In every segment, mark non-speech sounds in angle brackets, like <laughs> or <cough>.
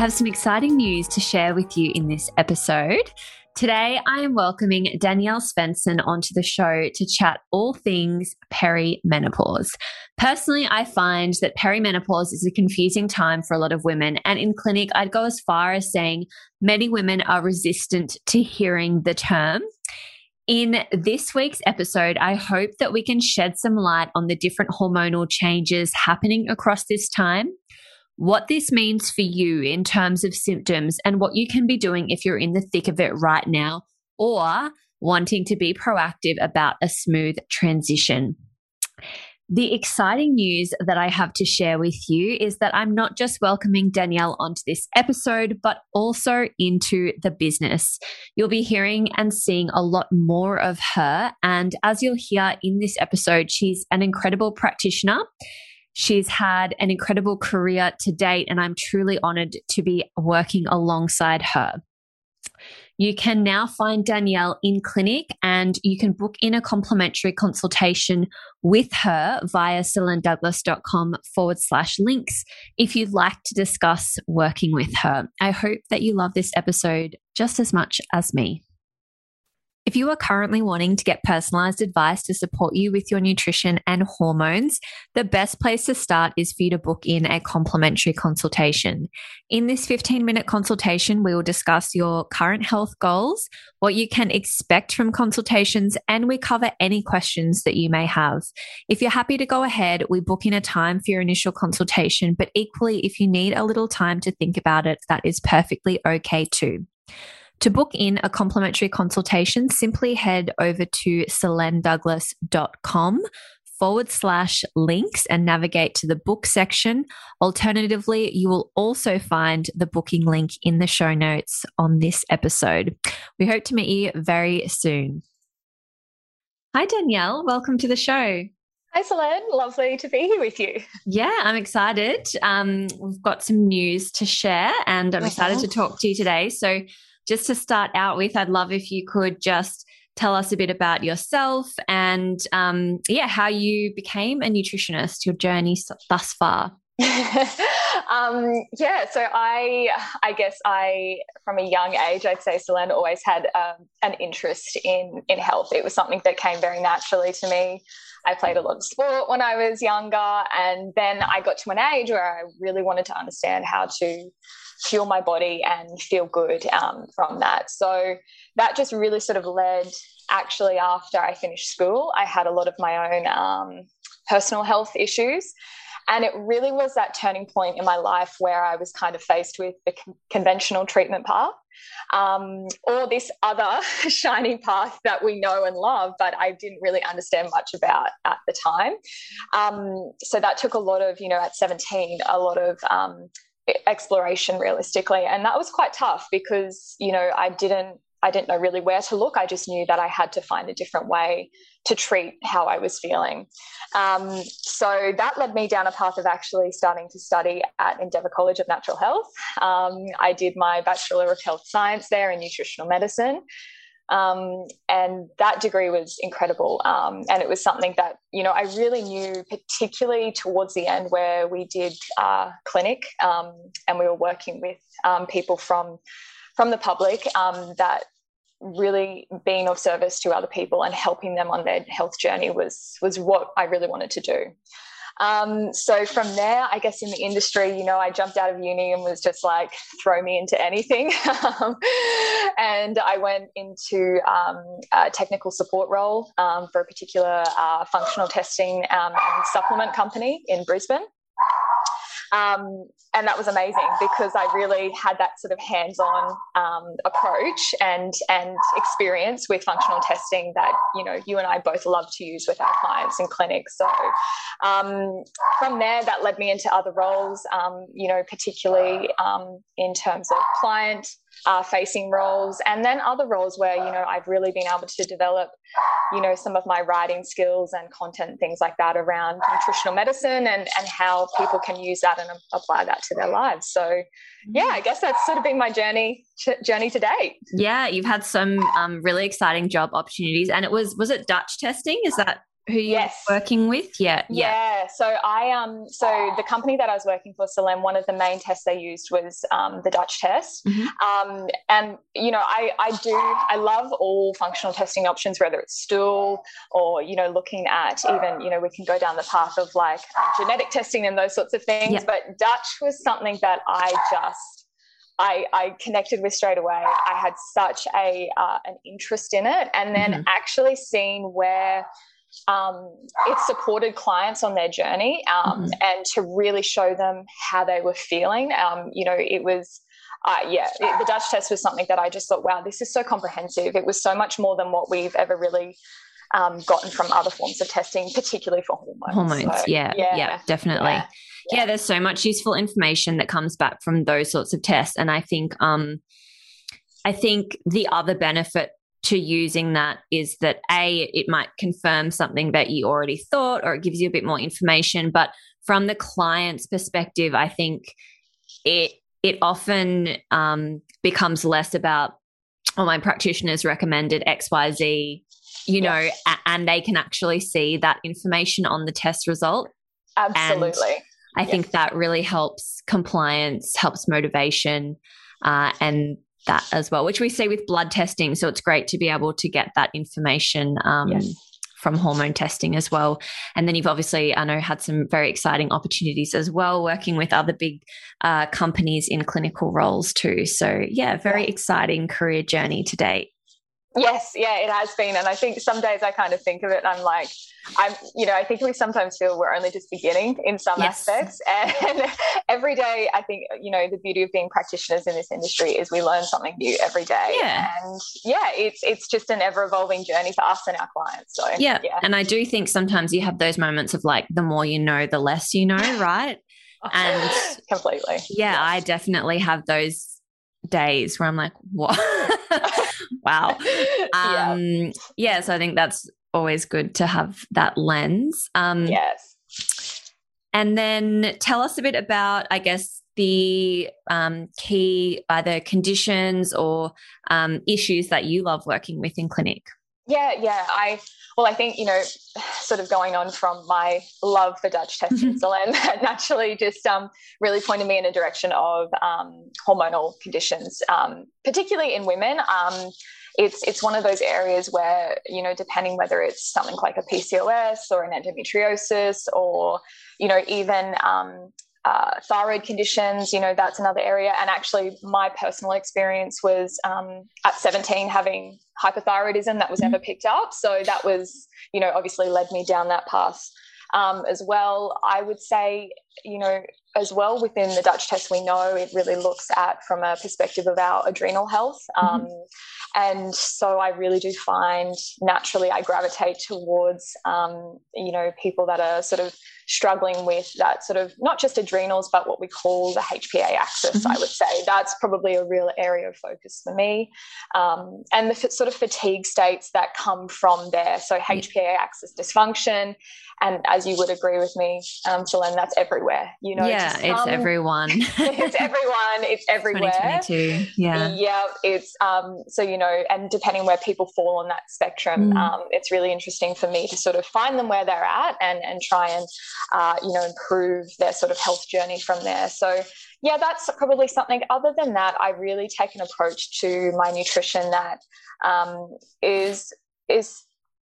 I have some exciting news to share with you in this episode. Today, I am welcoming Danielle Svensson onto the show to chat all things perimenopause. Personally, I find that perimenopause is a confusing time for a lot of women. And in clinic, I'd go as far as saying many women are resistant to hearing the term. In this week's episode, I hope that we can shed some light on the different hormonal changes happening across this time what this means for you in terms of symptoms and what you can be doing if you're in the thick of it right now or wanting to be proactive about a smooth transition. The exciting news that I have to share with you is that I'm not just welcoming Danielle onto this episode, but also into the business. You'll be hearing and seeing a lot more of her. And as you'll hear in this episode, she's an incredible practitioner. She's had an incredible career to date, and I'm truly honored to be working alongside her. You can now find Danielle in clinic and you can book in a complimentary consultation with her via selenedouglas.com forward slash links if you'd like to discuss working with her. I hope that you love this episode just as much as me. If you are currently wanting to get personalized advice to support you with your nutrition and hormones, the best place to start is for you to book in a complimentary consultation. In this 15 minute consultation, we will discuss your current health goals, what you can expect from consultations, and we cover any questions that you may have. If you're happy to go ahead, we book in a time for your initial consultation, but equally, if you need a little time to think about it, that is perfectly okay too. To book in a complimentary consultation, simply head over to selenedouglas.com forward slash links and navigate to the book section. Alternatively, you will also find the booking link in the show notes on this episode. We hope to meet you very soon. Hi, Danielle. Welcome to the show. Hi, Selene. Lovely to be here with you. Yeah, I'm excited. Um, we've got some news to share, and I'm excited to talk to you today. So, just to start out with, I'd love if you could just tell us a bit about yourself and, um, yeah, how you became a nutritionist, your journey thus far. <laughs> um, yeah, so I, I guess I, from a young age, I'd say Selene always had um, an interest in in health. It was something that came very naturally to me. I played a lot of sport when I was younger, and then I got to an age where I really wanted to understand how to fuel my body and feel good um, from that. So that just really sort of led. Actually, after I finished school, I had a lot of my own um, personal health issues. And it really was that turning point in my life where I was kind of faced with the con- conventional treatment path um, or this other <laughs> shiny path that we know and love, but I didn't really understand much about at the time. Um, so that took a lot of, you know, at 17, a lot of um, exploration realistically. And that was quite tough because, you know, I didn't I didn't know really where to look. I just knew that I had to find a different way to treat how I was feeling. Um, so that led me down a path of actually starting to study at Endeavour College of Natural Health. Um, I did my Bachelor of Health Science there in nutritional medicine. Um, and that degree was incredible. Um, and it was something that, you know, I really knew, particularly towards the end where we did uh, clinic um, and we were working with um, people from from the public um, that really being of service to other people and helping them on their health journey was was what I really wanted to do. Um, so from there, I guess in the industry, you know, I jumped out of uni and was just like, throw me into anything. <laughs> Um, and I went into um, a technical support role um, for a particular uh, functional testing um, and supplement company in Brisbane. Um, and that was amazing because I really had that sort of hands-on um, approach and and experience with functional testing that you know you and I both love to use with our clients in clinics. So um, from there, that led me into other roles. Um, you know, particularly um, in terms of client uh, facing roles, and then other roles where you know I've really been able to develop, you know, some of my writing skills and content things like that around nutritional medicine and and how people can use that and apply that to their lives. So, yeah, I guess that's sort of been my journey journey to date. Yeah, you've had some um, really exciting job opportunities, and it was was it Dutch testing? Is that who you're yes. working with? Yeah, yeah. Yeah. So I um so the company that I was working for, Salem, one of the main tests they used was um, the Dutch test. Mm-hmm. Um, and you know, I I do I love all functional testing options, whether it's stool or you know looking at even you know we can go down the path of like genetic testing and those sorts of things. Yeah. But Dutch was something that I just I, I, connected with straight away. I had such a uh, an interest in it, and then mm-hmm. actually seeing where um, it supported clients on their journey um, mm-hmm. and to really show them how they were feeling. Um, you know, it was, uh, yeah, it, the Dutch test was something that I just thought, wow, this is so comprehensive. It was so much more than what we've ever really um, gotten from other forms of testing, particularly for hormones. Hormones, so, yeah, yeah, yeah, definitely. Yeah, yeah. yeah, there's so much useful information that comes back from those sorts of tests, and I think, um, I think the other benefit to using that is that a it might confirm something that you already thought or it gives you a bit more information but from the client's perspective i think it it often um, becomes less about oh my practitioners recommended xyz you know yes. and they can actually see that information on the test result absolutely and i yes. think that really helps compliance helps motivation uh, and that as well, which we see with blood testing. So it's great to be able to get that information um, yes. from hormone testing as well. And then you've obviously, I know, had some very exciting opportunities as well, working with other big uh, companies in clinical roles too. So, yeah, very exciting career journey to date. Yes, yeah, it has been. And I think some days I kind of think of it I'm like, I'm, you know, I think we sometimes feel we're only just beginning in some yes. aspects. <laughs> And every day, I think, you know, the beauty of being practitioners in this industry is we learn something new every day. Yeah. And yeah, it's, it's just an ever evolving journey for us and our clients. So, yeah. yeah. And I do think sometimes you have those moments of like, the more you know, the less you know, <laughs> right? Oh, and <laughs> completely. Yeah, yes. I definitely have those days where I'm like, what? <laughs> wow. <laughs> Um, yeah. yeah. So I think that's always good to have that lens. Um, yes. And then tell us a bit about, I guess, the um, key either conditions or um, issues that you love working with in clinic. Yeah, yeah. I well, I think you know, sort of going on from my love for Dutch test mm-hmm. <laughs> that naturally just um, really pointed me in a direction of um, hormonal conditions, um, particularly in women. Um, it's it's one of those areas where you know, depending whether it's something like a PCOS or an endometriosis, or you know, even um, uh, thyroid conditions, you know, that's another area. And actually, my personal experience was um, at 17 having hypothyroidism that was never mm-hmm. picked up. So that was, you know, obviously led me down that path um, as well. I would say, you know, as well within the Dutch test, we know it really looks at from a perspective of our adrenal health. Mm-hmm. Um, mm-hmm. And so I really do find naturally I gravitate towards, um, you know, people that are sort of struggling with that sort of not just adrenals, but what we call the HPA axis, mm-hmm. I would say. That's probably a real area of focus for me. Um, and the f- sort of fatigue states that come from there. So HPA axis dysfunction. And as you would agree with me, um, Selene, that's everywhere. You know, yeah, it's everyone. <laughs> it's everyone. It's <laughs> everywhere. 2022. Yeah. Yeah. It's um, so you know, and depending where people fall on that spectrum, mm. um, it's really interesting for me to sort of find them where they're at and and try and uh, you know, improve their sort of health journey from there. So, yeah, that's probably something. Other than that, I really take an approach to my nutrition that um, is is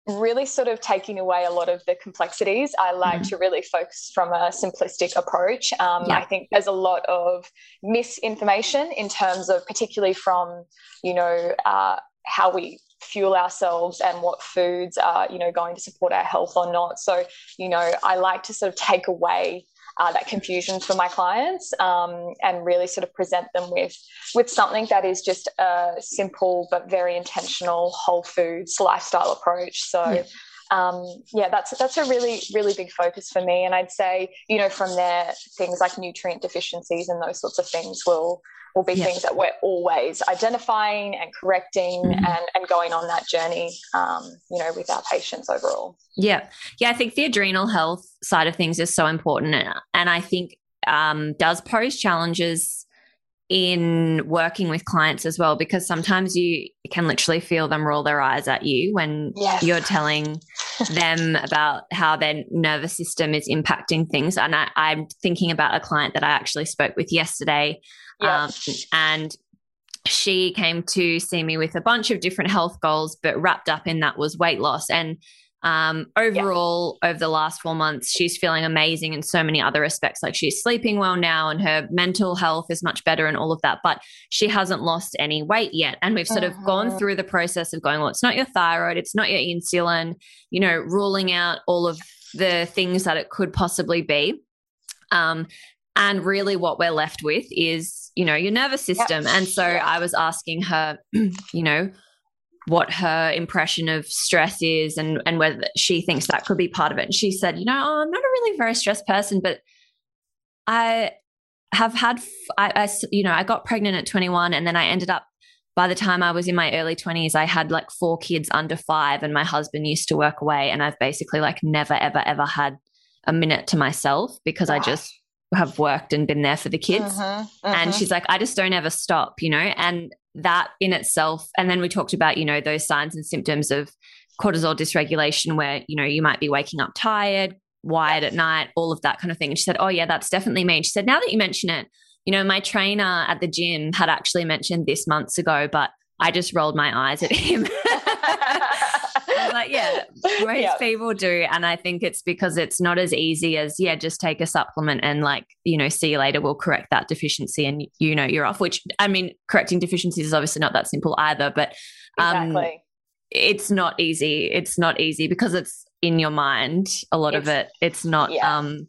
really sort of taking away a lot of the complexities. I like mm-hmm. to really focus from a simplistic approach. Um, yeah. I think there's a lot of misinformation in terms of, particularly from, you know, uh, how we fuel ourselves and what foods are you know going to support our health or not. So you know i like to sort of take away uh, that confusion for my clients um, and really sort of present them with with something that is just a simple but very intentional whole foods lifestyle approach. So yeah. Um, yeah, that's that's a really really big focus for me, and I'd say you know from there things like nutrient deficiencies and those sorts of things will will be yeah. things that we're always identifying and correcting mm-hmm. and, and going on that journey, um, you know, with our patients overall. Yeah. Yeah. I think the adrenal health side of things is so important. And I think um, does pose challenges in working with clients as well because sometimes you can literally feel them roll their eyes at you when yes. you're telling them about how their nervous system is impacting things and I, am thinking about a client that i actually spoke with yesterday yeah. um, and she came to see me with a bunch of different health goals but wrapped up in that was weight loss and um, overall, yeah. over the last four months, she's feeling amazing in so many other respects. Like she's sleeping well now and her mental health is much better and all of that. But she hasn't lost any weight yet. And we've sort uh-huh. of gone uh-huh. through the process of going, well, it's not your thyroid, it's not your insulin, you know, ruling out all of the things that it could possibly be. Um, and really, what we're left with is, you know, your nervous system. Yep. And so I was asking her, <clears throat> you know, what her impression of stress is and and whether she thinks that could be part of it. And she said, you know, oh, I'm not a really very stressed person, but I have had I, I you know I got pregnant at 21 and then I ended up by the time I was in my early 20s I had like four kids under 5 and my husband used to work away and I've basically like never ever ever had a minute to myself because I just have worked and been there for the kids. Uh-huh, uh-huh. And she's like, I just don't ever stop, you know? And that in itself, and then we talked about, you know, those signs and symptoms of cortisol dysregulation where, you know, you might be waking up tired, wired at night, all of that kind of thing. And she said, Oh, yeah, that's definitely me. And she said, Now that you mention it, you know, my trainer at the gym had actually mentioned this months ago, but I just rolled my eyes at him. <laughs> <laughs> Like, yeah, most yep. people do. And I think it's because it's not as easy as, yeah, just take a supplement and like, you know, see you later, we'll correct that deficiency and you know, you're off, which I mean, correcting deficiencies is obviously not that simple either, but um, exactly. it's not easy. It's not easy because it's in your mind, a lot it's, of it. It's not, yeah. um,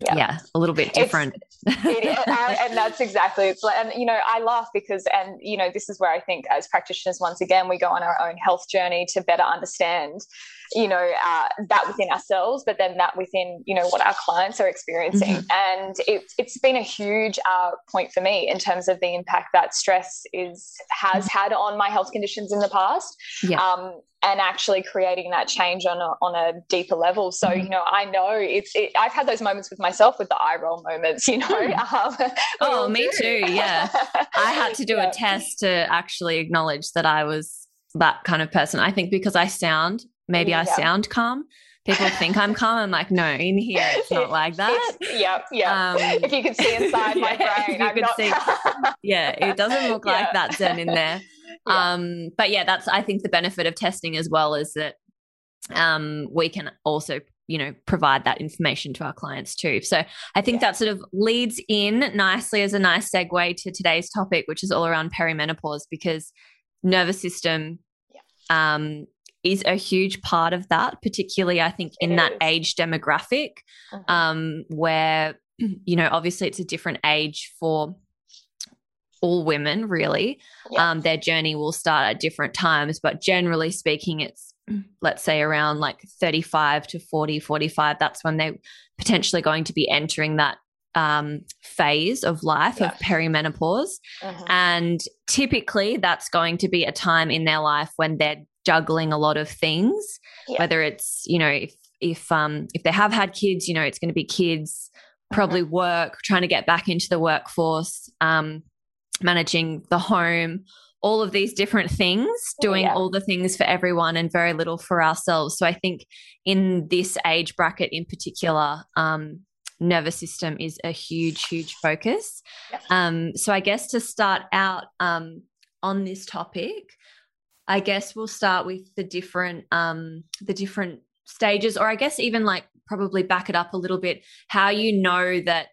yeah. yeah. a little bit different. And <laughs> that's exactly it's like, and you know, I laugh because, and you know, this is where I think as practitioners, once again, we go on our own health journey to better understand, you know, uh, that within ourselves, but then that within, you know, what our clients are experiencing. Mm-hmm. And it, it's been a huge uh, point for me in terms of the impact that stress is has mm-hmm. had on my health conditions in the past. Yeah. Um, and actually creating that change on a, on a deeper level. So, mm-hmm. you know, I know it's, it, I've had those moments with myself with the eye roll moments, you know. Mm. <laughs> Um, <laughs> oh, me do. too. Yeah. <laughs> I had to do yeah. a test to actually acknowledge that I was that kind of person. I think because I sound, maybe. I sound calm. People think I'm <laughs> calm. I'm like, no, in here it's not like <laughs> that. Yep, yeah. Um, if you could see <laughs> inside my brain, you I'm could not... see. yeah, it doesn't look like that zen in there. Yeah. Um, but yeah, that's I think the benefit of testing as well is that um, we can also you know provide that information to our clients too so i think yeah. that sort of leads in nicely as a nice segue to today's topic which is all around perimenopause because nervous system yeah. um, is a huge part of that particularly i think in that age demographic uh-huh. um, where <clears throat> you know obviously it's a different age for all women really yeah. um, their journey will start at different times but generally speaking it's <clears throat> let's say around like 35 to 40 45 that's when they're potentially going to be entering that um, phase of life yeah. of perimenopause uh-huh. and typically that's going to be a time in their life when they're juggling a lot of things yeah. whether it's you know if if um if they have had kids you know it's going to be kids probably uh-huh. work trying to get back into the workforce um managing the home, all of these different things, doing yeah. all the things for everyone and very little for ourselves. So I think in this age bracket in particular, um, nervous system is a huge, huge focus. Um, so I guess to start out um, on this topic, I guess we'll start with the different um, the different stages, or I guess even like probably back it up a little bit, how you know that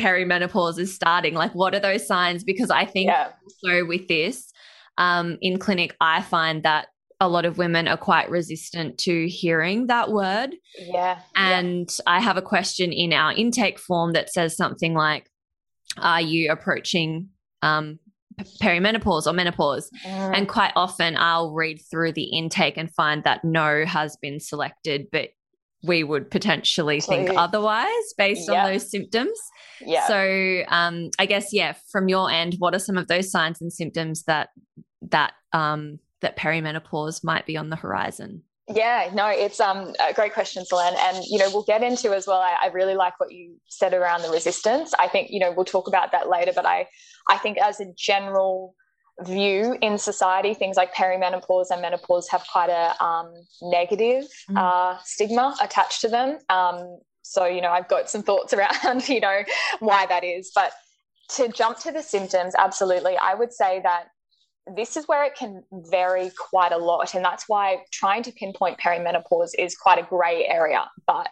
perimenopause is starting? Like, what are those signs? Because I think yeah. so with this um, in clinic, I find that a lot of women are quite resistant to hearing that word. Yeah. And yeah. I have a question in our intake form that says something like, Are you approaching um, perimenopause or menopause? Mm. And quite often I'll read through the intake and find that no has been selected, but we would potentially think otherwise based on those symptoms. Yeah. So um, I guess yeah, from your end, what are some of those signs and symptoms that that um, that perimenopause might be on the horizon? Yeah, no, it's um, a great question, Selene. And, you know, we'll get into as well. I, I, really like what you said around the resistance. I think, you know, we'll talk about that later, but I, I think as a general view in society, things like perimenopause and menopause have quite a um, negative mm. uh, stigma attached to them. Um, so, you know, I've got some thoughts <laughs> around, you know, why that is. But to jump to the symptoms, absolutely, I would say that this is where it can vary quite a lot. And that's why trying to pinpoint perimenopause is quite a grey area. But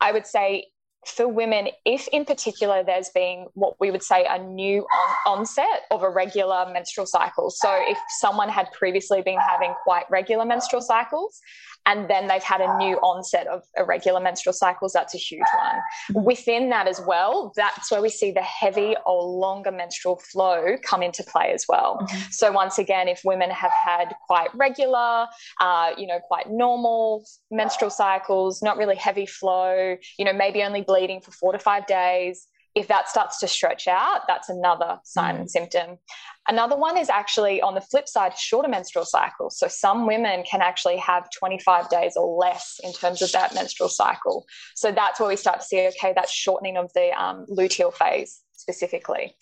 I would say for women, if in particular there's been what we would say a new on- onset of a regular menstrual cycle. So if someone had previously been having quite regular menstrual cycles and then they've had a new onset of irregular menstrual cycles, that's a huge one. Within that as well, that's where we see the heavy or longer menstrual flow come into play as well. Mm-hmm. So once again, if women have had quite regular, uh, you know, quite normal menstrual cycles, not really heavy flow, you know, maybe only bleeding for four to five days, if that starts to stretch out, that's another sign mm. and symptom. Another one is actually on the flip side, shorter menstrual cycles. So some women can actually have 25 days or less in terms of that menstrual cycle. So that's where we start to see, okay, that's shortening of the um, luteal phase specifically.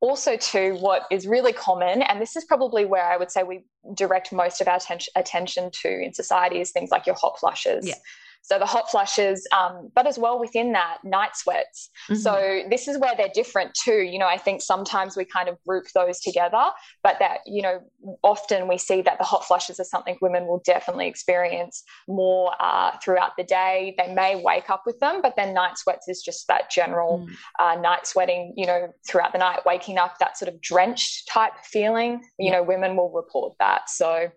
Also, too, what is really common, and this is probably where I would say we direct most of our attention to in society, is things like your hot flushes. Yeah. So the hot flushes, um, but as well within that, night sweats. Mm-hmm. So this is where they're different too. You know, I think sometimes we kind of group those together, but that, you know, often we see that the hot flushes are something women will definitely experience more uh, throughout the day. They may wake up with them, but then night sweats is just that general mm. uh, night sweating, you know, throughout the night, waking up, that sort of drenched type feeling. You yeah. know, women will report that. So,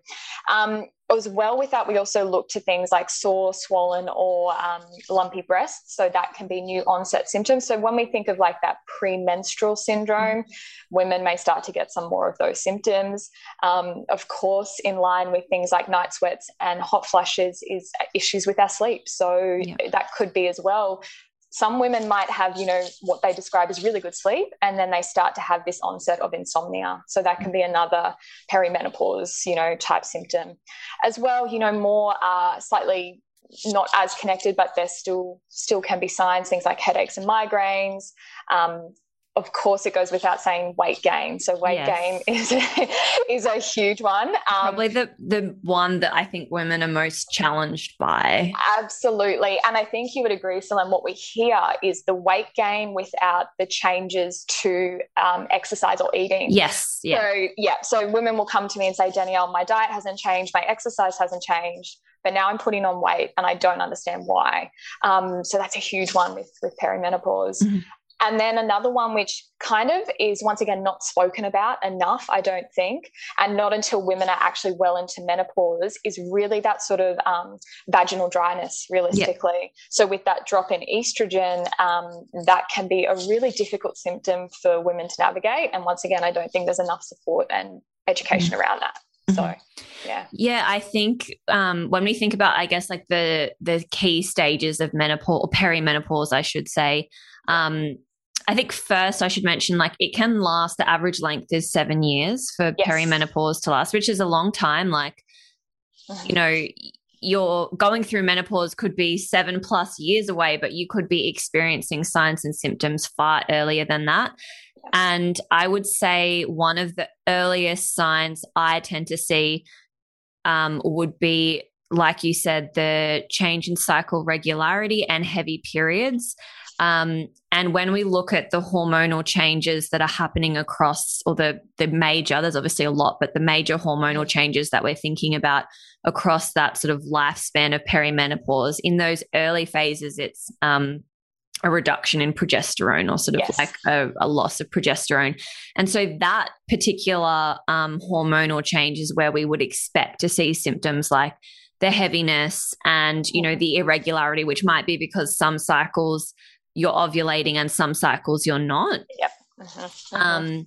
um, as well with that, we also look to things like sore, swollen, or um, lumpy breasts. So that can be new onset symptoms. So when we think of like that premenstrual syndrome, women may start to get some more of those symptoms. Um, of course, in line with things like night sweats and hot flushes, is issues with our sleep. So yeah. that could be as well some women might have, you know, what they describe as really good sleep, and then they start to have this onset of insomnia. So that can be another perimenopause, you know, type symptom. As well, you know, more uh, slightly not as connected, but there still still can be signs, things like headaches and migraines, um, of course, it goes without saying weight gain. So weight yes. gain <laughs> is is a huge one. Um, Probably the the one that I think women are most challenged by. Absolutely, and I think you would agree, Selene. What we hear is the weight gain without the changes to um, exercise or eating. Yes. Yeah. So yeah. So women will come to me and say, Danielle, my diet hasn't changed, my exercise hasn't changed but now I'm putting on weight and I don't understand why. Um, so that's a huge one with with perimenopause. Mm-hmm. And then another one, which kind of is once again not spoken about enough, I don't think, and not until women are actually well into menopause, is really that sort of um, vaginal dryness, realistically. So, with that drop in estrogen, um, that can be a really difficult symptom for women to navigate. And once again, I don't think there's enough support and education mm-hmm. around that. So, mm-hmm. yeah. Yeah, I think um, when we think about, I guess, like the the key stages of menopause or perimenopause, I should say, um, I think first I should mention like it can last, the average length is seven years for yes. perimenopause to last, which is a long time. Like, mm-hmm. you know, you're going through menopause could be seven plus years away, but you could be experiencing signs and symptoms far earlier than that. Yes. And I would say one of the earliest signs I tend to see um, would be, like you said, the change in cycle regularity and heavy periods. Um, and when we look at the hormonal changes that are happening across, or the the major, there's obviously a lot, but the major hormonal changes that we're thinking about across that sort of lifespan of perimenopause, in those early phases, it's um, a reduction in progesterone or sort of Yes. like a, a loss of progesterone. And so that particular um, hormonal change is where we would expect to see symptoms like the heaviness and, you know, the irregularity, which might be because some cycles you're ovulating and some cycles you're not. Mhm, mhm. Um,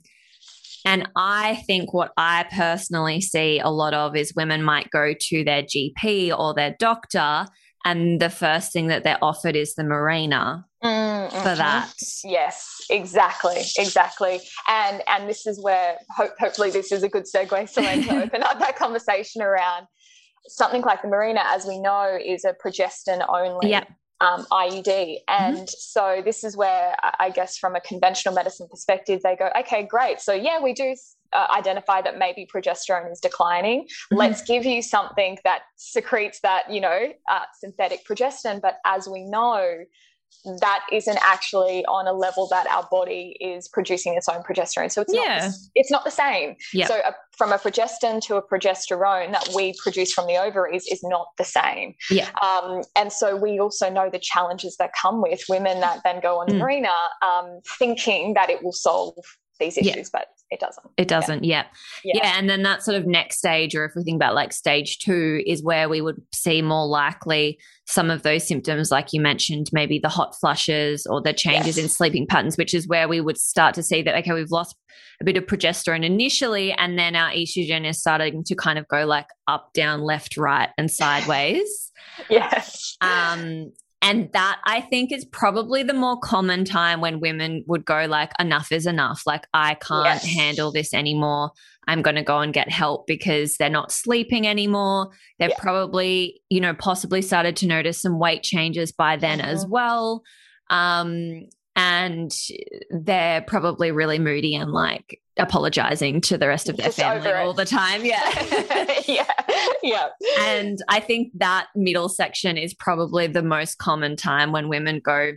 and I think what I personally see a lot of is women might go to their GP or their doctor, and the first thing that they're offered is the Mirena Mm, for that. Yes, exactly, exactly. And and this is where hope, hopefully this is a good segue, Selene, to <laughs> open up that conversation around something like the Mirena, as we know, is a progestin only Yep. Um, IUD. And so this is where I guess from a conventional medicine perspective, they go, okay, great. So yeah, we do uh, identify that maybe progesterone is declining. Mhm. Let's give you something that secretes that, you know, uh, synthetic progestin. But as we know, that isn't actually on a level that our body is producing its own progesterone. So it's Yeah. not the, it's not the same. Yep. So a, from a progestin to a progesterone that we produce from the ovaries is not the same. Yeah. Um, and so we also know the challenges that come with women that then go on Mm. Mirena um, thinking that it will solve these Yeah. issues, but it doesn't. It doesn't, yeah. Yeah. yeah. And then that sort of next stage, or if we think about like stage two, is where we would see more likely some of those symptoms, like you mentioned, maybe the hot flushes or the changes Yes. in sleeping patterns, which is where we would start to see that, okay, we've lost a bit of progesterone initially, and then our estrogen is starting to kind of go like up, down, left, right, and <laughs> sideways. Yes. Um, and that I think is probably the more common time when women would go like, enough is enough. Like, I can't Yes. handle this anymore. I'm going to go and get help because they're not sleeping anymore. They've Yeah. probably, you know, possibly started to notice some weight changes by then as Mhm. well. Um, and they're probably really moody and like apologizing to the rest of their Just family all the time. Yeah. <laughs> yeah. Yeah. And I think that middle section is probably the most common time when women go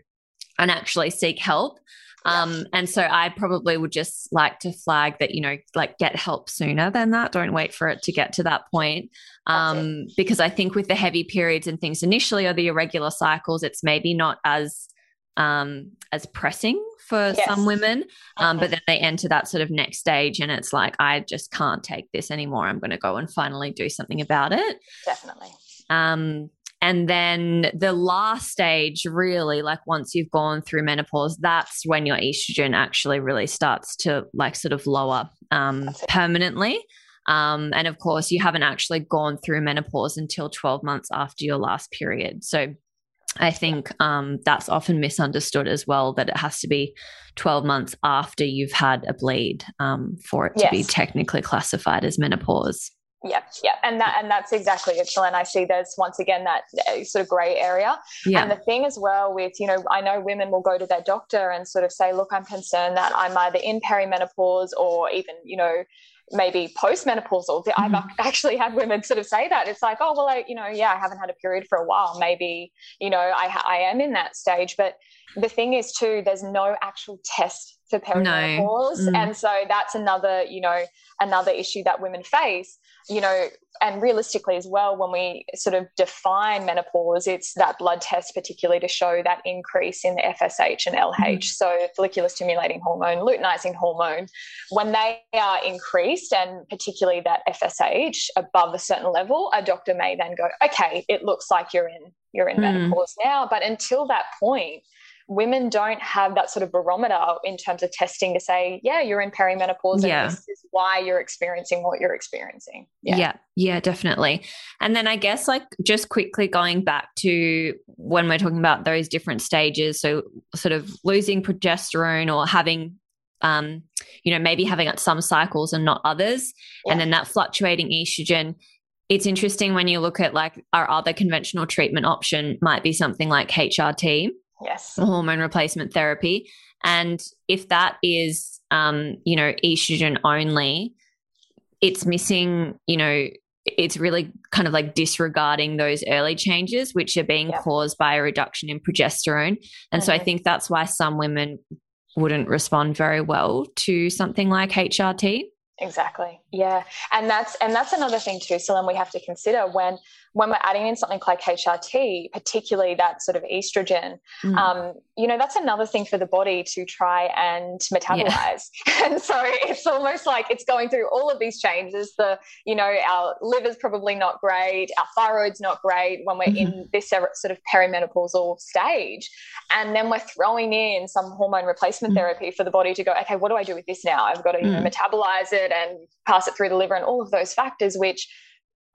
and actually seek help. Um, and so I probably would just like to flag that, you know, like get help sooner than that. Don't wait for it to get to that point. Um, because I think with the heavy periods and things initially or the irregular cycles, it's maybe not as um as pressing for Yes. some women. Um, but then they enter that sort of next stage and it's like, I just can't take this anymore. I'm gonna go and finally do something about it. Definitely. Um, and then the last stage, really, like once you've gone through menopause, that's when your estrogen actually really starts to like sort of lower um, permanently. Um, and of course, you haven't actually gone through menopause until 12 months after your last period. So I think um, that's often misunderstood as well that it has to be 12 months after you've had a bleed um, for it to be technically classified as menopause. Yeah, yeah, and that and that's exactly it, Selene. I see there's once again that uh, sort of grey area, Yeah. and the thing as well with you know I know women will go to their doctor and sort of say, look, I'm concerned that I'm either in perimenopause or even you know maybe postmenopausal. I've Mhm. actually had women sort of say that it's like, oh well, I, you know, yeah, I haven't had a period for a while. Maybe you know I I am in that stage, but the thing is too, there's no actual test for perimenopause, Mm. and so that's another you know another issue that women face you know, and realistically as well, when we sort of define menopause, it's that blood test, particularly to show that increase in the FSH and LH, so follicular stimulating hormone, luteinizing hormone. When they are increased, and particularly that FSH above a certain level, a doctor may then go, okay, it looks like you're in you're in Mm. menopause now. But until that point, women don't have that sort of barometer in terms of testing to say, yeah, you're in perimenopause Yeah. and this is why you're experiencing what you're experiencing. Yeah. yeah, definitely. And then I guess like just quickly going back to when we're talking about those different stages, so sort of losing progesterone or having um you know maybe having at some cycles and not others Yeah. and then that fluctuating estrogen it's interesting when you look at like our other conventional treatment option might be something like HRT Yes. hormone replacement therapy. And if that is, um, you know, estrogen only, it's missing, you know, it's really kind of like disregarding those early changes, which are being Yeah. caused by a reduction in progesterone. And so I think that's why some women wouldn't respond very well to something like HRT. Exactly. Yeah. And that's and that's another thing too, so then we have to consider when when we're adding in something like HRT, particularly that sort of estrogen, mm. um, you know, that's another thing for the body to try and metabolize. Yeah. <laughs> And so it's almost like it's going through all of these changes. The, you know, our liver's probably not great, our thyroid's not great when we're mm-hmm. in this sort of perimenopausal stage. And then we're throwing in some hormone replacement mm. therapy for the body to go, okay, what do I do with this now? I've got to, you know, mm. metabolize it and pass it through the liver and all of those factors, which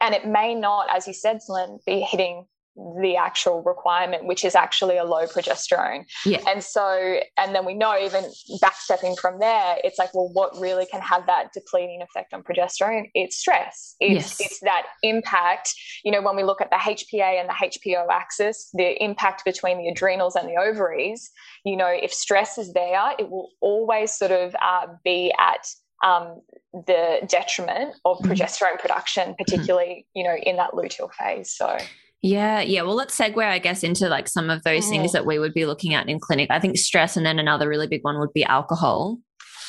and it may not, as you said, Selene, be hitting the actual requirement, which is actually a low progesterone. Yeah. And so, and then we know even backstepping from there, it's like, well, what really can have that depleting effect on progesterone? It's stress. It's, yes. it's that impact. You know, when we look at the HPA and the HPO axis, the impact between the adrenals and the ovaries, you know, if stress is there, it will always sort of uh, be at um, the detriment of mm-hmm. progesterone production, particularly, you know, in that luteal phase. So yeah, yeah. Well, let's segue, I guess, into like some of those mm. things that we would be looking at in clinic. I think stress, and then another really big one would be alcohol.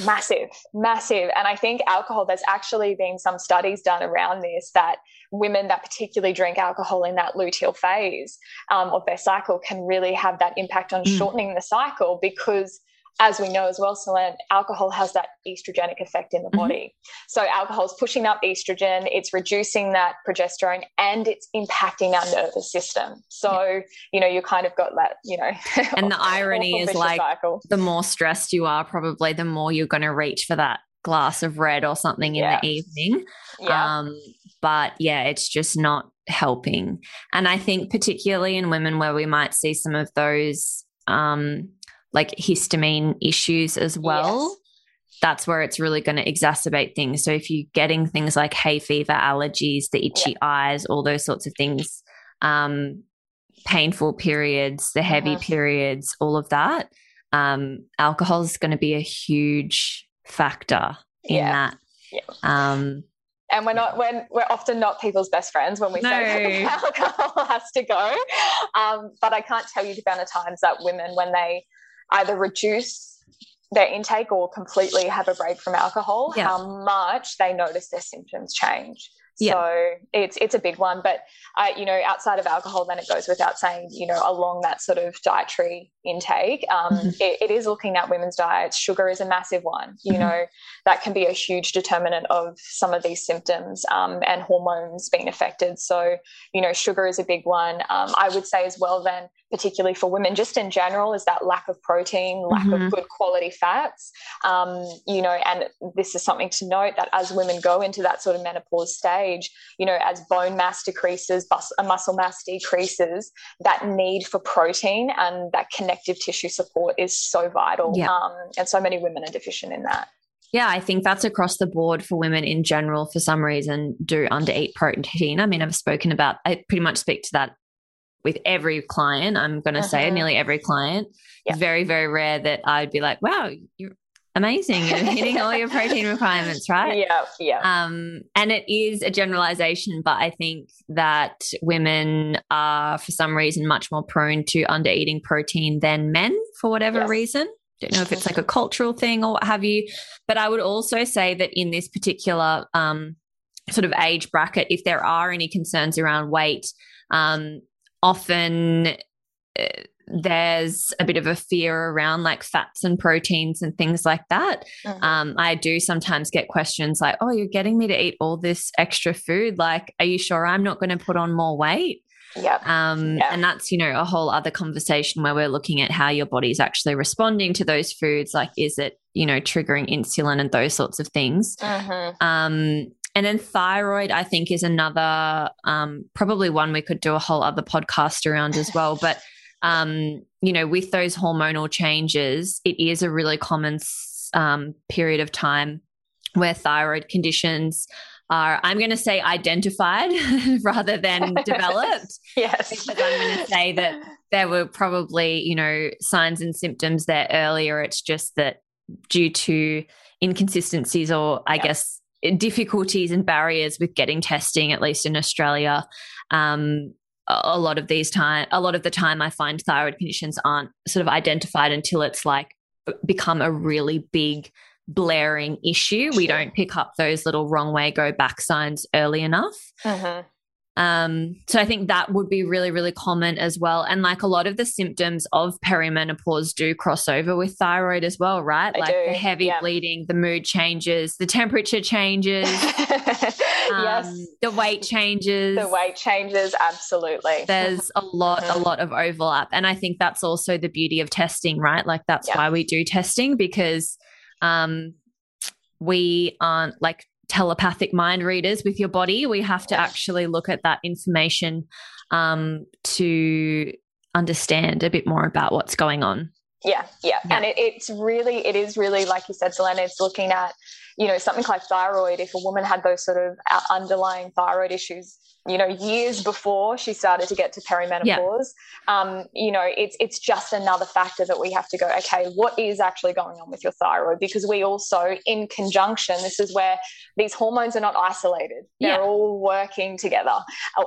Massive, massive. And I think alcohol, there's actually been some studies done around this that women that particularly drink alcohol in that luteal phase um, of their cycle can really have that impact on mm. shortening the cycle because as we know as well, Selene, alcohol has that estrogenic effect in the mm-hmm. body. So alcohol is pushing up estrogen, it's reducing that progesterone, and it's impacting our nervous system. So, yeah. you know, you kind of got that, you know. <laughs> And the <laughs> irony is like cycle. the more stressed you are, probably the more you're going to reach for that glass of red or something in yeah. the evening. Yeah. Um, but yeah, it's just not helping. And I think particularly in women where we might see some of those um like histamine issues as well. Yes. That's where it's really going to exacerbate things. So if you're getting things like hay fever, allergies, the itchy yeah. eyes, all those sorts of things, um, painful periods, the heavy uh-huh. periods, all of that, um, alcohol is going to be a huge factor in yeah. that. Yeah. Um, and we're not when we're often not people's best friends when we no. say <laughs> alcohol has to go. Um, but I can't tell you the amount of times that women when they either reduce their intake or completely have a break from alcohol, yeah. how much they notice their symptoms change. Yeah. So it's it's a big one, but uh, you know, outside of alcohol, then it goes without saying, you know, along that sort of dietary intake, um, mm-hmm. it, it is looking at women's diets. Sugar is a massive one. You mm-hmm. know, that can be a huge determinant of some of these symptoms um, and hormones being affected. So, you know, sugar is a big one. Um, I would say as well, then particularly for women, just in general, is that lack of protein, lack mm-hmm. of good quality fats. Um, you know, and this is something to note that as women go into that sort of menopause stage, you know, as bone mass decreases, bus- uh, muscle mass decreases, that need for protein and that connective tissue support is so vital. Yeah. Um, and so many women are deficient in that. Yeah, I think that's across the board for women in general, for some reason, do under eat protein. I mean, I've spoken about, I pretty much speak to that with every client. I'm going to uh-huh. say nearly every client. Yep. It's very, very rare that I'd be like, wow, you're amazing. You're hitting all your protein <laughs> requirements, right? Yeah, yeah. Um, and it is a generalization, but I think that women are, for some reason, much more prone to under eating protein than men for whatever yes. reason. Don't know if it's like a cultural thing or what have you. But I would also say that in this particular um, sort of age bracket, if there are any concerns around weight, um, often uh, there's a bit of a fear around like fats and proteins and things like that. Mm-hmm. Um, I do sometimes get questions like, oh, you're getting me to eat all this extra food. Like, are you sure I'm not going to put on more weight? Yeah. Um, yep. And that's, you know, a whole other conversation where we're looking at how your body's actually responding to those foods. Like, is it, you know, triggering insulin and those sorts of things? Mm-hmm. Um, and then thyroid, I think, is another um, probably one we could do a whole other podcast around as well. But um, you know, with those hormonal changes, it is a really common um, period of time where thyroid conditions are, I'm going to say, identified <laughs> rather than <laughs> developed. yes, because I'm going to say that there were probably you know signs and symptoms there earlier. It's just that due to inconsistencies or I yep. guess difficulties and barriers with getting testing, at least in Australia. Um, a lot of these time, a lot of the time, I find thyroid conditions aren't sort of identified until it's like become a really big blaring issue. We don't pick up those little wrong way, go back signs early enough. Mhm. Um, so I think that would be really, really common as well. And like a lot of the symptoms of perimenopause do cross over with thyroid as well, right? They like do, the heavy yeah. bleeding, the mood changes, the temperature changes, <laughs> um, yes. the weight changes. The weight changes, absolutely. There's a lot, a Mhm. lot of overlap. And I think that's also the beauty of testing, right? Like that's Yeah. why we do testing because um we aren't like telepathic mind readers with your body. We have to actually look at that information um to understand a bit more about what's going on. Yeah, yeah, Yeah. and it, it's really, it is really like you said, Selena. It's looking at, you know, something like thyroid. If a woman had those sort of uh, underlying thyroid issues, you know, years before she started to get to perimenopause, um, you know, it's it's just another factor that we have to go. Okay, what is actually going on with your thyroid? Because we also, in conjunction, this is where these hormones are not isolated. They're Yeah. all working together,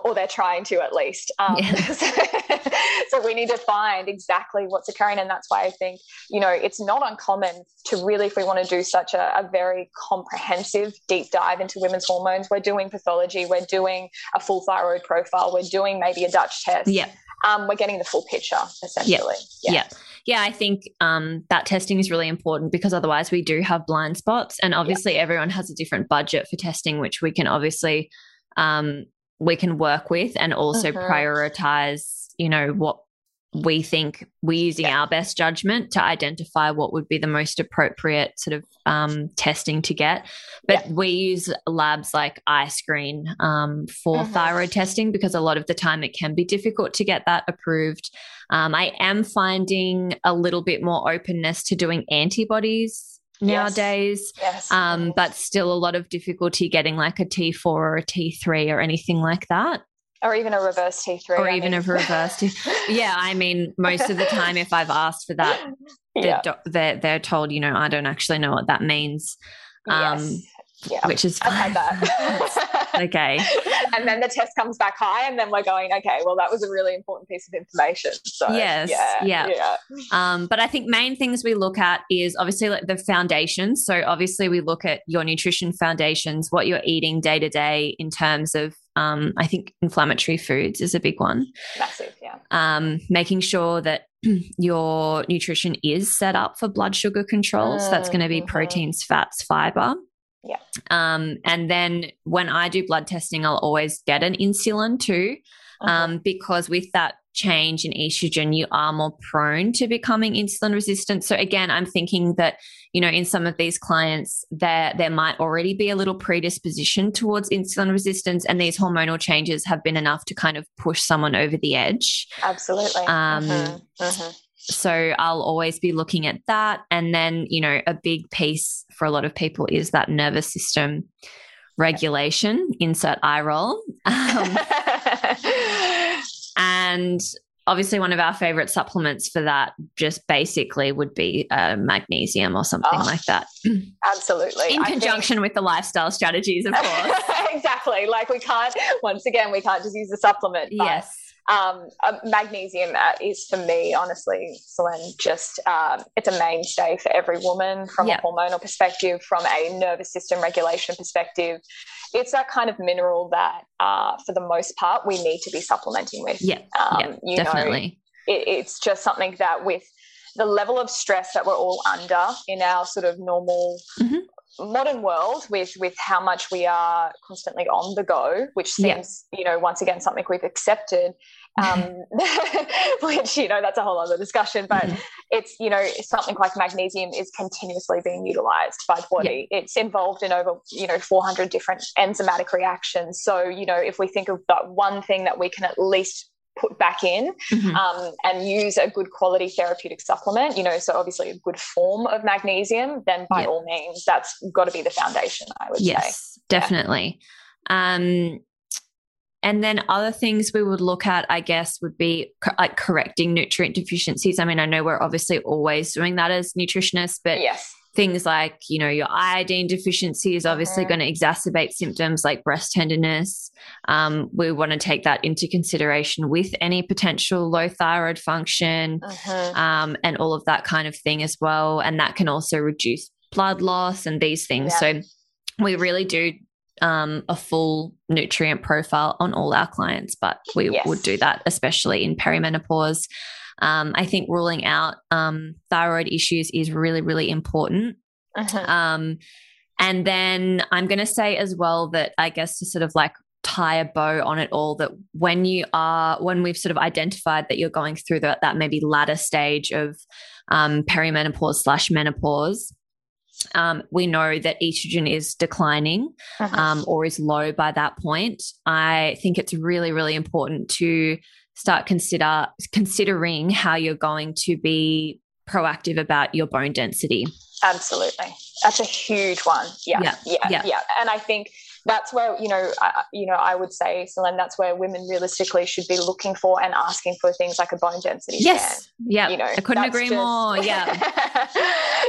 or- they're trying to at least. Um, Yeah. <laughs> so we need to find exactly what's occurring, and that's why I think you know it's not uncommon to really, if we want to do such a, a very comprehensive deep dive into women's hormones, we're doing pathology, we're doing a full thyroid profile, we're doing maybe a Dutch test. Yeah. Um, we're getting the full picture essentially. Yeah. Yeah, yeah. I think um, that testing is really important because otherwise we do have blind spots, and obviously everyone has a different budget for testing, which we can obviously um, we can work with, and also Mhm. prioritize. You know what we think we're using Yeah. our best judgment to identify what would be the most appropriate sort of um, testing to get. But we use labs like iScreen um, for Mhm. thyroid testing because a lot of the time it can be difficult to get that approved. Um, I am finding a little bit more openness to doing antibodies Yes. nowadays, Yes. um, but still a lot of difficulty getting like a T4 or a T3 or anything like that, or even a reverse T3. or I even a reverse. T- yeah, I mean, most of the time, if I've asked for that, <laughs> the yeah. they're, they're told, you know, I don't actually know what that means, um, yes. Yeah. which is I've that. <laughs> okay. and then the test comes back high, and then we're going, okay, well, that was a really important piece of information. So, Yes, yeah, yeah. yeah. Um, but I think main things we look at is obviously like the foundations. So obviously we look at your nutrition foundations, what you're eating day to day in terms of um, I think inflammatory foods is a big one. Massive, yeah. Um, making sure that <clears throat> your nutrition is set up for blood sugar control. so that's going to be Mhm. proteins, fats, fiber. Yeah. Um, and then when I do blood testing, I'll always get an insulin too um, because with that change in estrogen, you are more prone to becoming insulin resistant. So again, I'm thinking that you know in some of these clients there there might already be a little predisposition towards insulin resistance, and these hormonal changes have been enough to kind of push someone over the edge. Absolutely. Um, Mhm, mhm. So I'll always be looking at that, and then you know a big piece for a lot of people is that nervous system regulation. Insert eye roll. <laughs> Um, <laughs> and obviously one of our favorite supplements for that just basically would be uh, magnesium or something Oh, like that <laughs> Absolutely. in I think- conjunction with the lifestyle strategies of course <laughs> exactly. Like we can't, once again, we can't just use a supplement. yes Um, uh, magnesium uh, is for me, honestly, Selene, just um, it's a mainstay for every woman from Yeah. a hormonal perspective, from a nervous system regulation perspective. It's that kind of mineral that, uh, for the most part, we need to be supplementing with. yeah Um, yeah you know, definitely it, it's just something that with the level of stress that we're all under in our sort of normal Mhm. Modern world with with how much we are constantly on the go which Yeah. seems you know once again something we've accepted um, <laughs> which you know that's a whole other discussion but Mhm. it's you know something like magnesium is continuously being utilized by the body it's involved in over you know 400 different enzymatic reactions so you know if we think of that one thing that we can at least put back in Mhm. um, and use a good quality therapeutic supplement, you know, so obviously a good form of magnesium, then by Yeah. all means, that's got to be the foundation, I would say. yes definitely um and then other things we would look at, I guess, would be co- like correcting nutrient deficiencies. I mean, I know we're obviously always doing that as nutritionists, but Yes. Things like you know your iodine deficiency is obviously Mhm. going to exacerbate symptoms like breast tenderness um, we want to take that into consideration with any potential low thyroid function Mhm. um, and all of that kind of thing as well and that can also reduce blood loss and these things. Yeah. So we really do um, a full nutrient profile on all our clients, but we yes. would do that especially in perimenopause. Um, I think ruling out um, thyroid issues is really, really important. Uh-huh. Um, and then I'm going to say as well that I guess to sort of like tie a bow on it all that when you are when we've sort of identified that you're going through that that maybe latter stage of um, perimenopause slash menopause um, we know that estrogen is declining uh-huh. um, or is low by that point i think it's really really important to start consider considering how you're going to be proactive about your bone density absolutely that's a huge one yeah yeah yeah, yeah. yeah. and i think that's where you know I, you know I would say Selene that's where women realistically should be looking for and asking for things like a bone density yes. Yeah, you know, I couldn't agree just, more. <laughs> Yeah,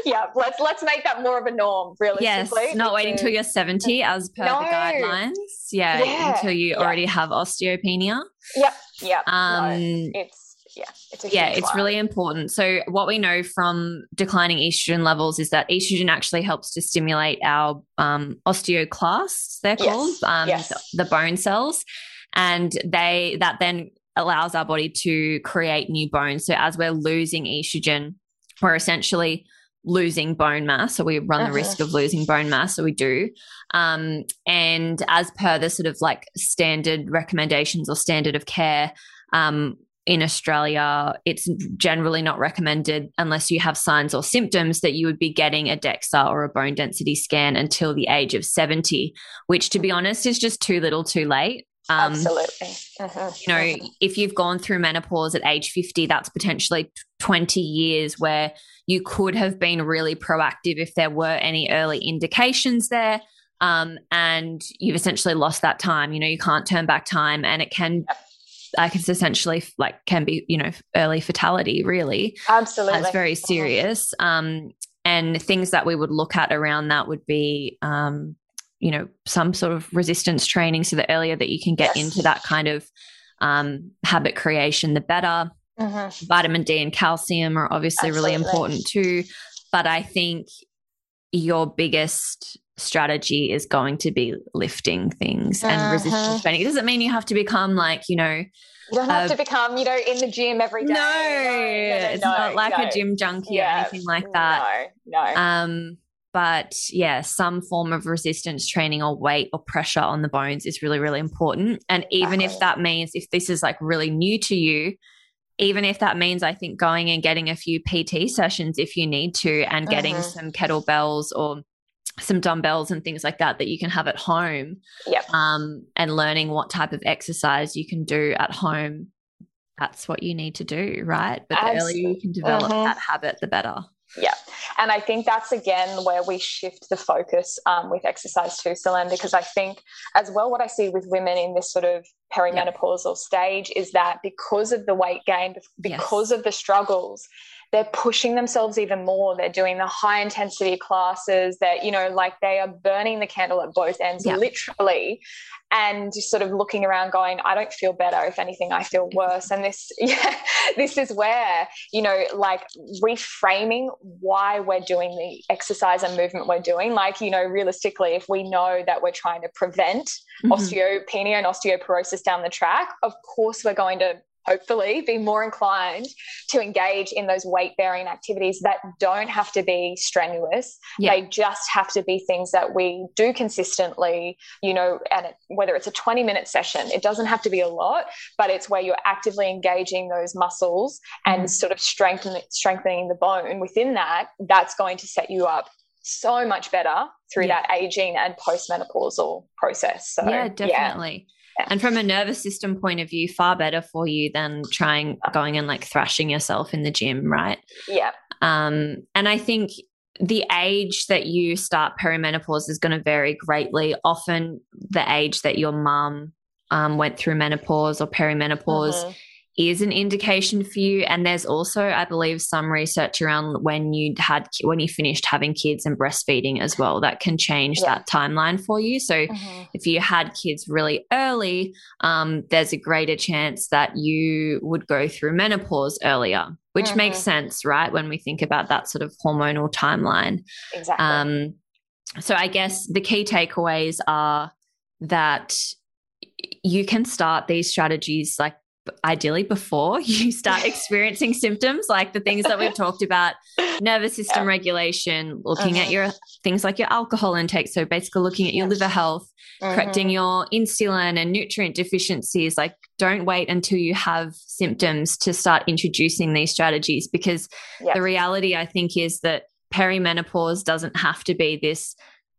yeah. Let's let's make that more of a norm. Realistically, yes, not waiting until you're seventy as per no. the guidelines. Yeah, yeah. until you yeah. already have osteopenia. Yep, yep. Um, no, it's yeah, it's yeah, it's one. really important. So what we know from declining estrogen levels is that estrogen actually helps to stimulate our um, osteoclasts. They're yes. called um, yes. the, the bone cells, and they that then allows our body to create new bones. So as we're losing estrogen, we're essentially losing bone mass. So we run uh-huh. the risk of losing bone mass. So we do. Um, and as per the sort of like standard recommendations or standard of care, um, in Australia, it's generally not recommended unless you have signs or symptoms that you would be getting a DEXA or a bone density scan until the age of 70, which to be honest is just too little too late. Um, Absolutely. Uh-huh. You know, uh-huh. if you've gone through menopause at age 50, that's potentially 20 years where you could have been really proactive if there were any early indications there. Um, and you've essentially lost that time. You know, you can't turn back time, and it can yep like it's essentially like can be you know early fatality really absolutely that's very serious um and things that we would look at around that would be um you know some sort of resistance training so the earlier that you can get yes. into that kind of um habit creation the better mm-hmm. vitamin d and calcium are obviously absolutely. really important too but i think your biggest strategy is going to be lifting things and resistance training. It doesn't mean you have to become like, you know, you don't have uh, to become, you know, in the gym every day. No, no, no it's no, not like a gym junkie yeah, or anything like that. No, no. Um, but yeah, some form of resistance training or weight or pressure on the bones is really, really important. And even if that means if this is like really new to you, even if that means I think going and getting a few PT sessions if you need to and getting uh-huh. some kettlebells or some dumbbells and things like that that you can have at home. Yep. Um, and learning what type of exercise you can do at home. That's what you need to do, right? But the earlier you can develop mm-hmm. that habit, the better. Yeah. And I think that's again where we shift the focus um, with exercise too, Selene, because I think as well what I see with women in this sort of perimenopausal yeah. stage is that because of the weight gain, because yes. of the struggles, they're pushing themselves even more. They're doing the high intensity classes that, you know, like they are burning the candle at both ends, yeah. literally, and just sort of looking around going, I don't feel better. If anything, I feel worse. And this, <laughs> yeah, this is where, you know, like reframing why we're doing the exercise and movement we're doing. Like, you know, realistically, if we know that we're trying to prevent mm-hmm. osteopenia and osteoporosis down the track, of course we're going to hopefully be more inclined to engage in those weight bearing activities that don't have to be strenuous yeah. they just have to be things that we do consistently you know and it, whether it's a 20 minute session it doesn't have to be a lot but it's where you're actively engaging those muscles and mm. sort of strengthening strengthening the bone within that that's going to set you up so much better through yeah. that aging and postmenopausal process so yeah definitely. And from a nervous system point of view, far better for you than trying going and like thrashing yourself in the gym, right? Yeah. Um, and I think the age that you start perimenopause is going to vary greatly. Often, the age that your mum um, went through menopause or perimenopause mm-hmm. Is an indication for you. And there's also, I believe, some research around when you had when you finished having kids and breastfeeding as well that can change yeah. that timeline for you. So mm-hmm. if you had kids really early, um, there's a greater chance that you would go through menopause earlier, which mm-hmm. makes sense, right? When we think about that sort of hormonal timeline. Exactly. Um, so I guess the key takeaways are that you can start these strategies like ideally before you <laughs> start <laughs> experiencing symptoms like the things that we've talked about nervous system yeah. regulation looking uh-huh. at your things like your alcohol intake so basically looking at your liver health uh-huh. correcting your insulin and nutrient deficiencies like don't wait until you have symptoms to start introducing these strategies because yeah. the reality i think is that perimenopause doesn't have to be this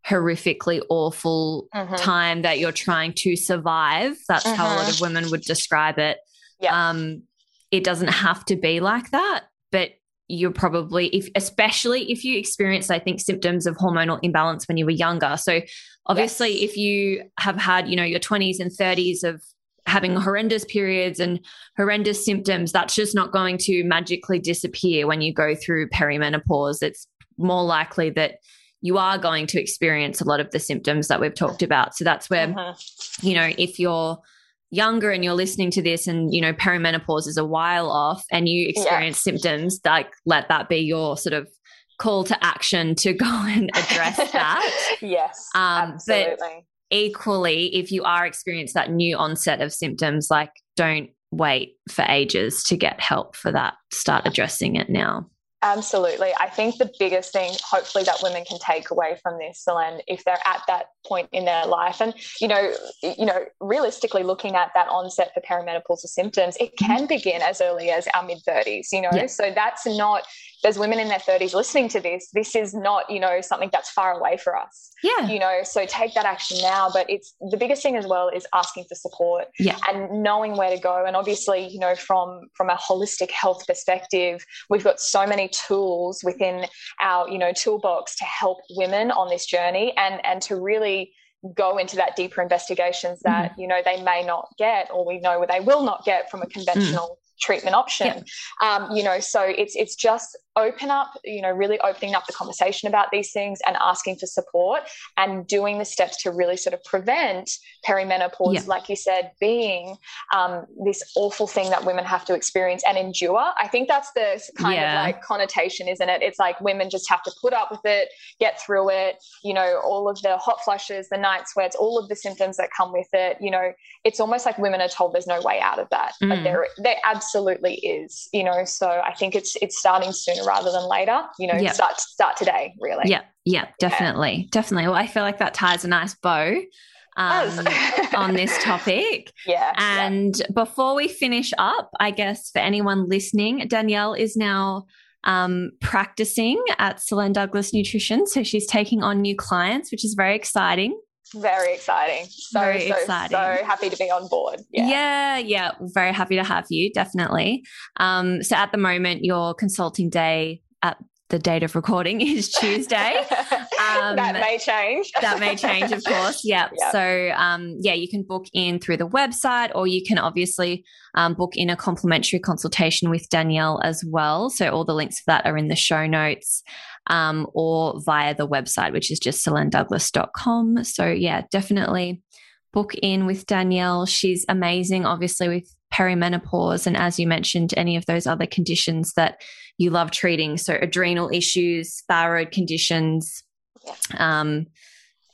horrifically awful uh-huh. time that you're trying to survive. That's uh-huh. how a lot of mm-hmm. women would describe it. Yeah. Um, it doesn't have to be like that, but you're probably if especially if you experience i think symptoms of hormonal imbalance when you were younger so obviously yes. if you have had you know your 20s and 30s of having horrendous periods and horrendous symptoms that's just not going to magically disappear when you go through perimenopause it's more likely that you are going to experience a lot of the symptoms that we've talked about. So that's where, uh-huh. you know, if you're younger and you're listening to this and, you know, perimenopause is a while off and you experience yeah. symptoms, like let that be your sort of call to action to <laughs> go and address <laughs> that. yes. Um, absolutely. But equally, if you are experiencing that new onset of symptoms, like don't wait for ages to get help for that. Start addressing it now. Absolutely. I think the biggest thing, hopefully, that women can take away from this, Selene, if they're at that point in their life, and you know, you know, realistically looking at that onset for perimenopausal symptoms, it can begin as early as our mid thirties. You know, yeah. so that's not there's women in their 30s listening to this this is not you know something that's far away for us yeah you know so take that action now but it's the biggest thing as well is asking for support yeah. and knowing where to go and obviously you know from from a holistic health perspective we've got so many tools within our you know toolbox to help women on this journey and and to really go into that deeper investigations that mm. you know they may not get or we know they will not get from a conventional mm treatment option. Yeah. Um, you know, so it's it's just open up, you know, really opening up the conversation about these things and asking for support and doing the steps to really sort of prevent perimenopause, yeah. like you said, being um, this awful thing that women have to experience and endure. I think that's the kind yeah. of like connotation, isn't it? It's like women just have to put up with it, get through it, you know, all of the hot flushes, the night sweats, all of the symptoms that come with it. You know, it's almost like women are told there's no way out of that. Mm. But there, there absolutely is, you know, so I think it's, it's starting sooner rather than later. You know, yep. start start today, really. Yeah, yeah, definitely, definitely. Well, I feel like that ties a nice bow. Um, on this topic. <laughs> Yeah. And yeah. before we finish up, I guess for anyone listening, Danielle is now um, practicing at Selene Douglas Nutrition. So she's taking on new clients, which is very exciting. Very exciting. So, very so, exciting. so happy to be on board. Yeah. yeah, yeah. Very happy to have you, definitely. Um, so at the moment, your consulting day at the date of recording <laughs> is Tuesday. <laughs> Um, that may change. that may change, of course. <laughs> Yeah. Yep. So, um, yeah, you can book in through the website, or you can obviously um, book in a complimentary consultation with Danielle as well. So, all the links for that are in the show notes um, or via the website, which is just selenedouglas.com. So, yeah, definitely book in with Danielle. She's amazing, obviously, with perimenopause. And as you mentioned, any of those other conditions that you love treating. So, adrenal issues, thyroid conditions, um,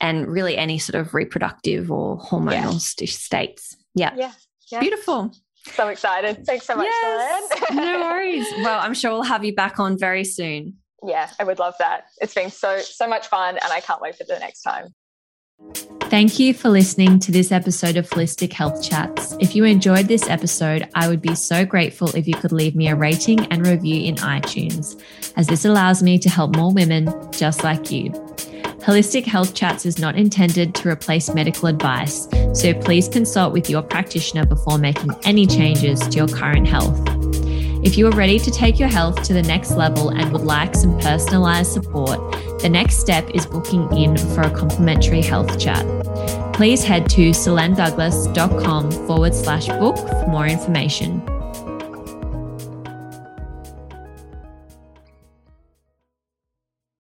and really any sort of reproductive or hormonal yeah. st- states. Yeah. yeah. Yeah. Beautiful. So excited. Thanks so much, yes, no worries. <laughs> Well, I'm sure we'll have you back on very soon. Yeah, I would love that. It's been so so much fun and I can't wait for the next time. Thank you for listening to this episode of Holistic Health Chats. If you enjoyed this episode, I would be so grateful if you could leave me a rating and review in iTunes, as this allows me to help more women just like you. Holistic Health Chats is not intended to replace medical advice, so please consult with your practitioner before making any changes to your current health. If you are ready to take your health to the next level and would like some personalized support, the next step is booking in for a complimentary health chat. Please head to selenedouglas.com forward slash book for more information.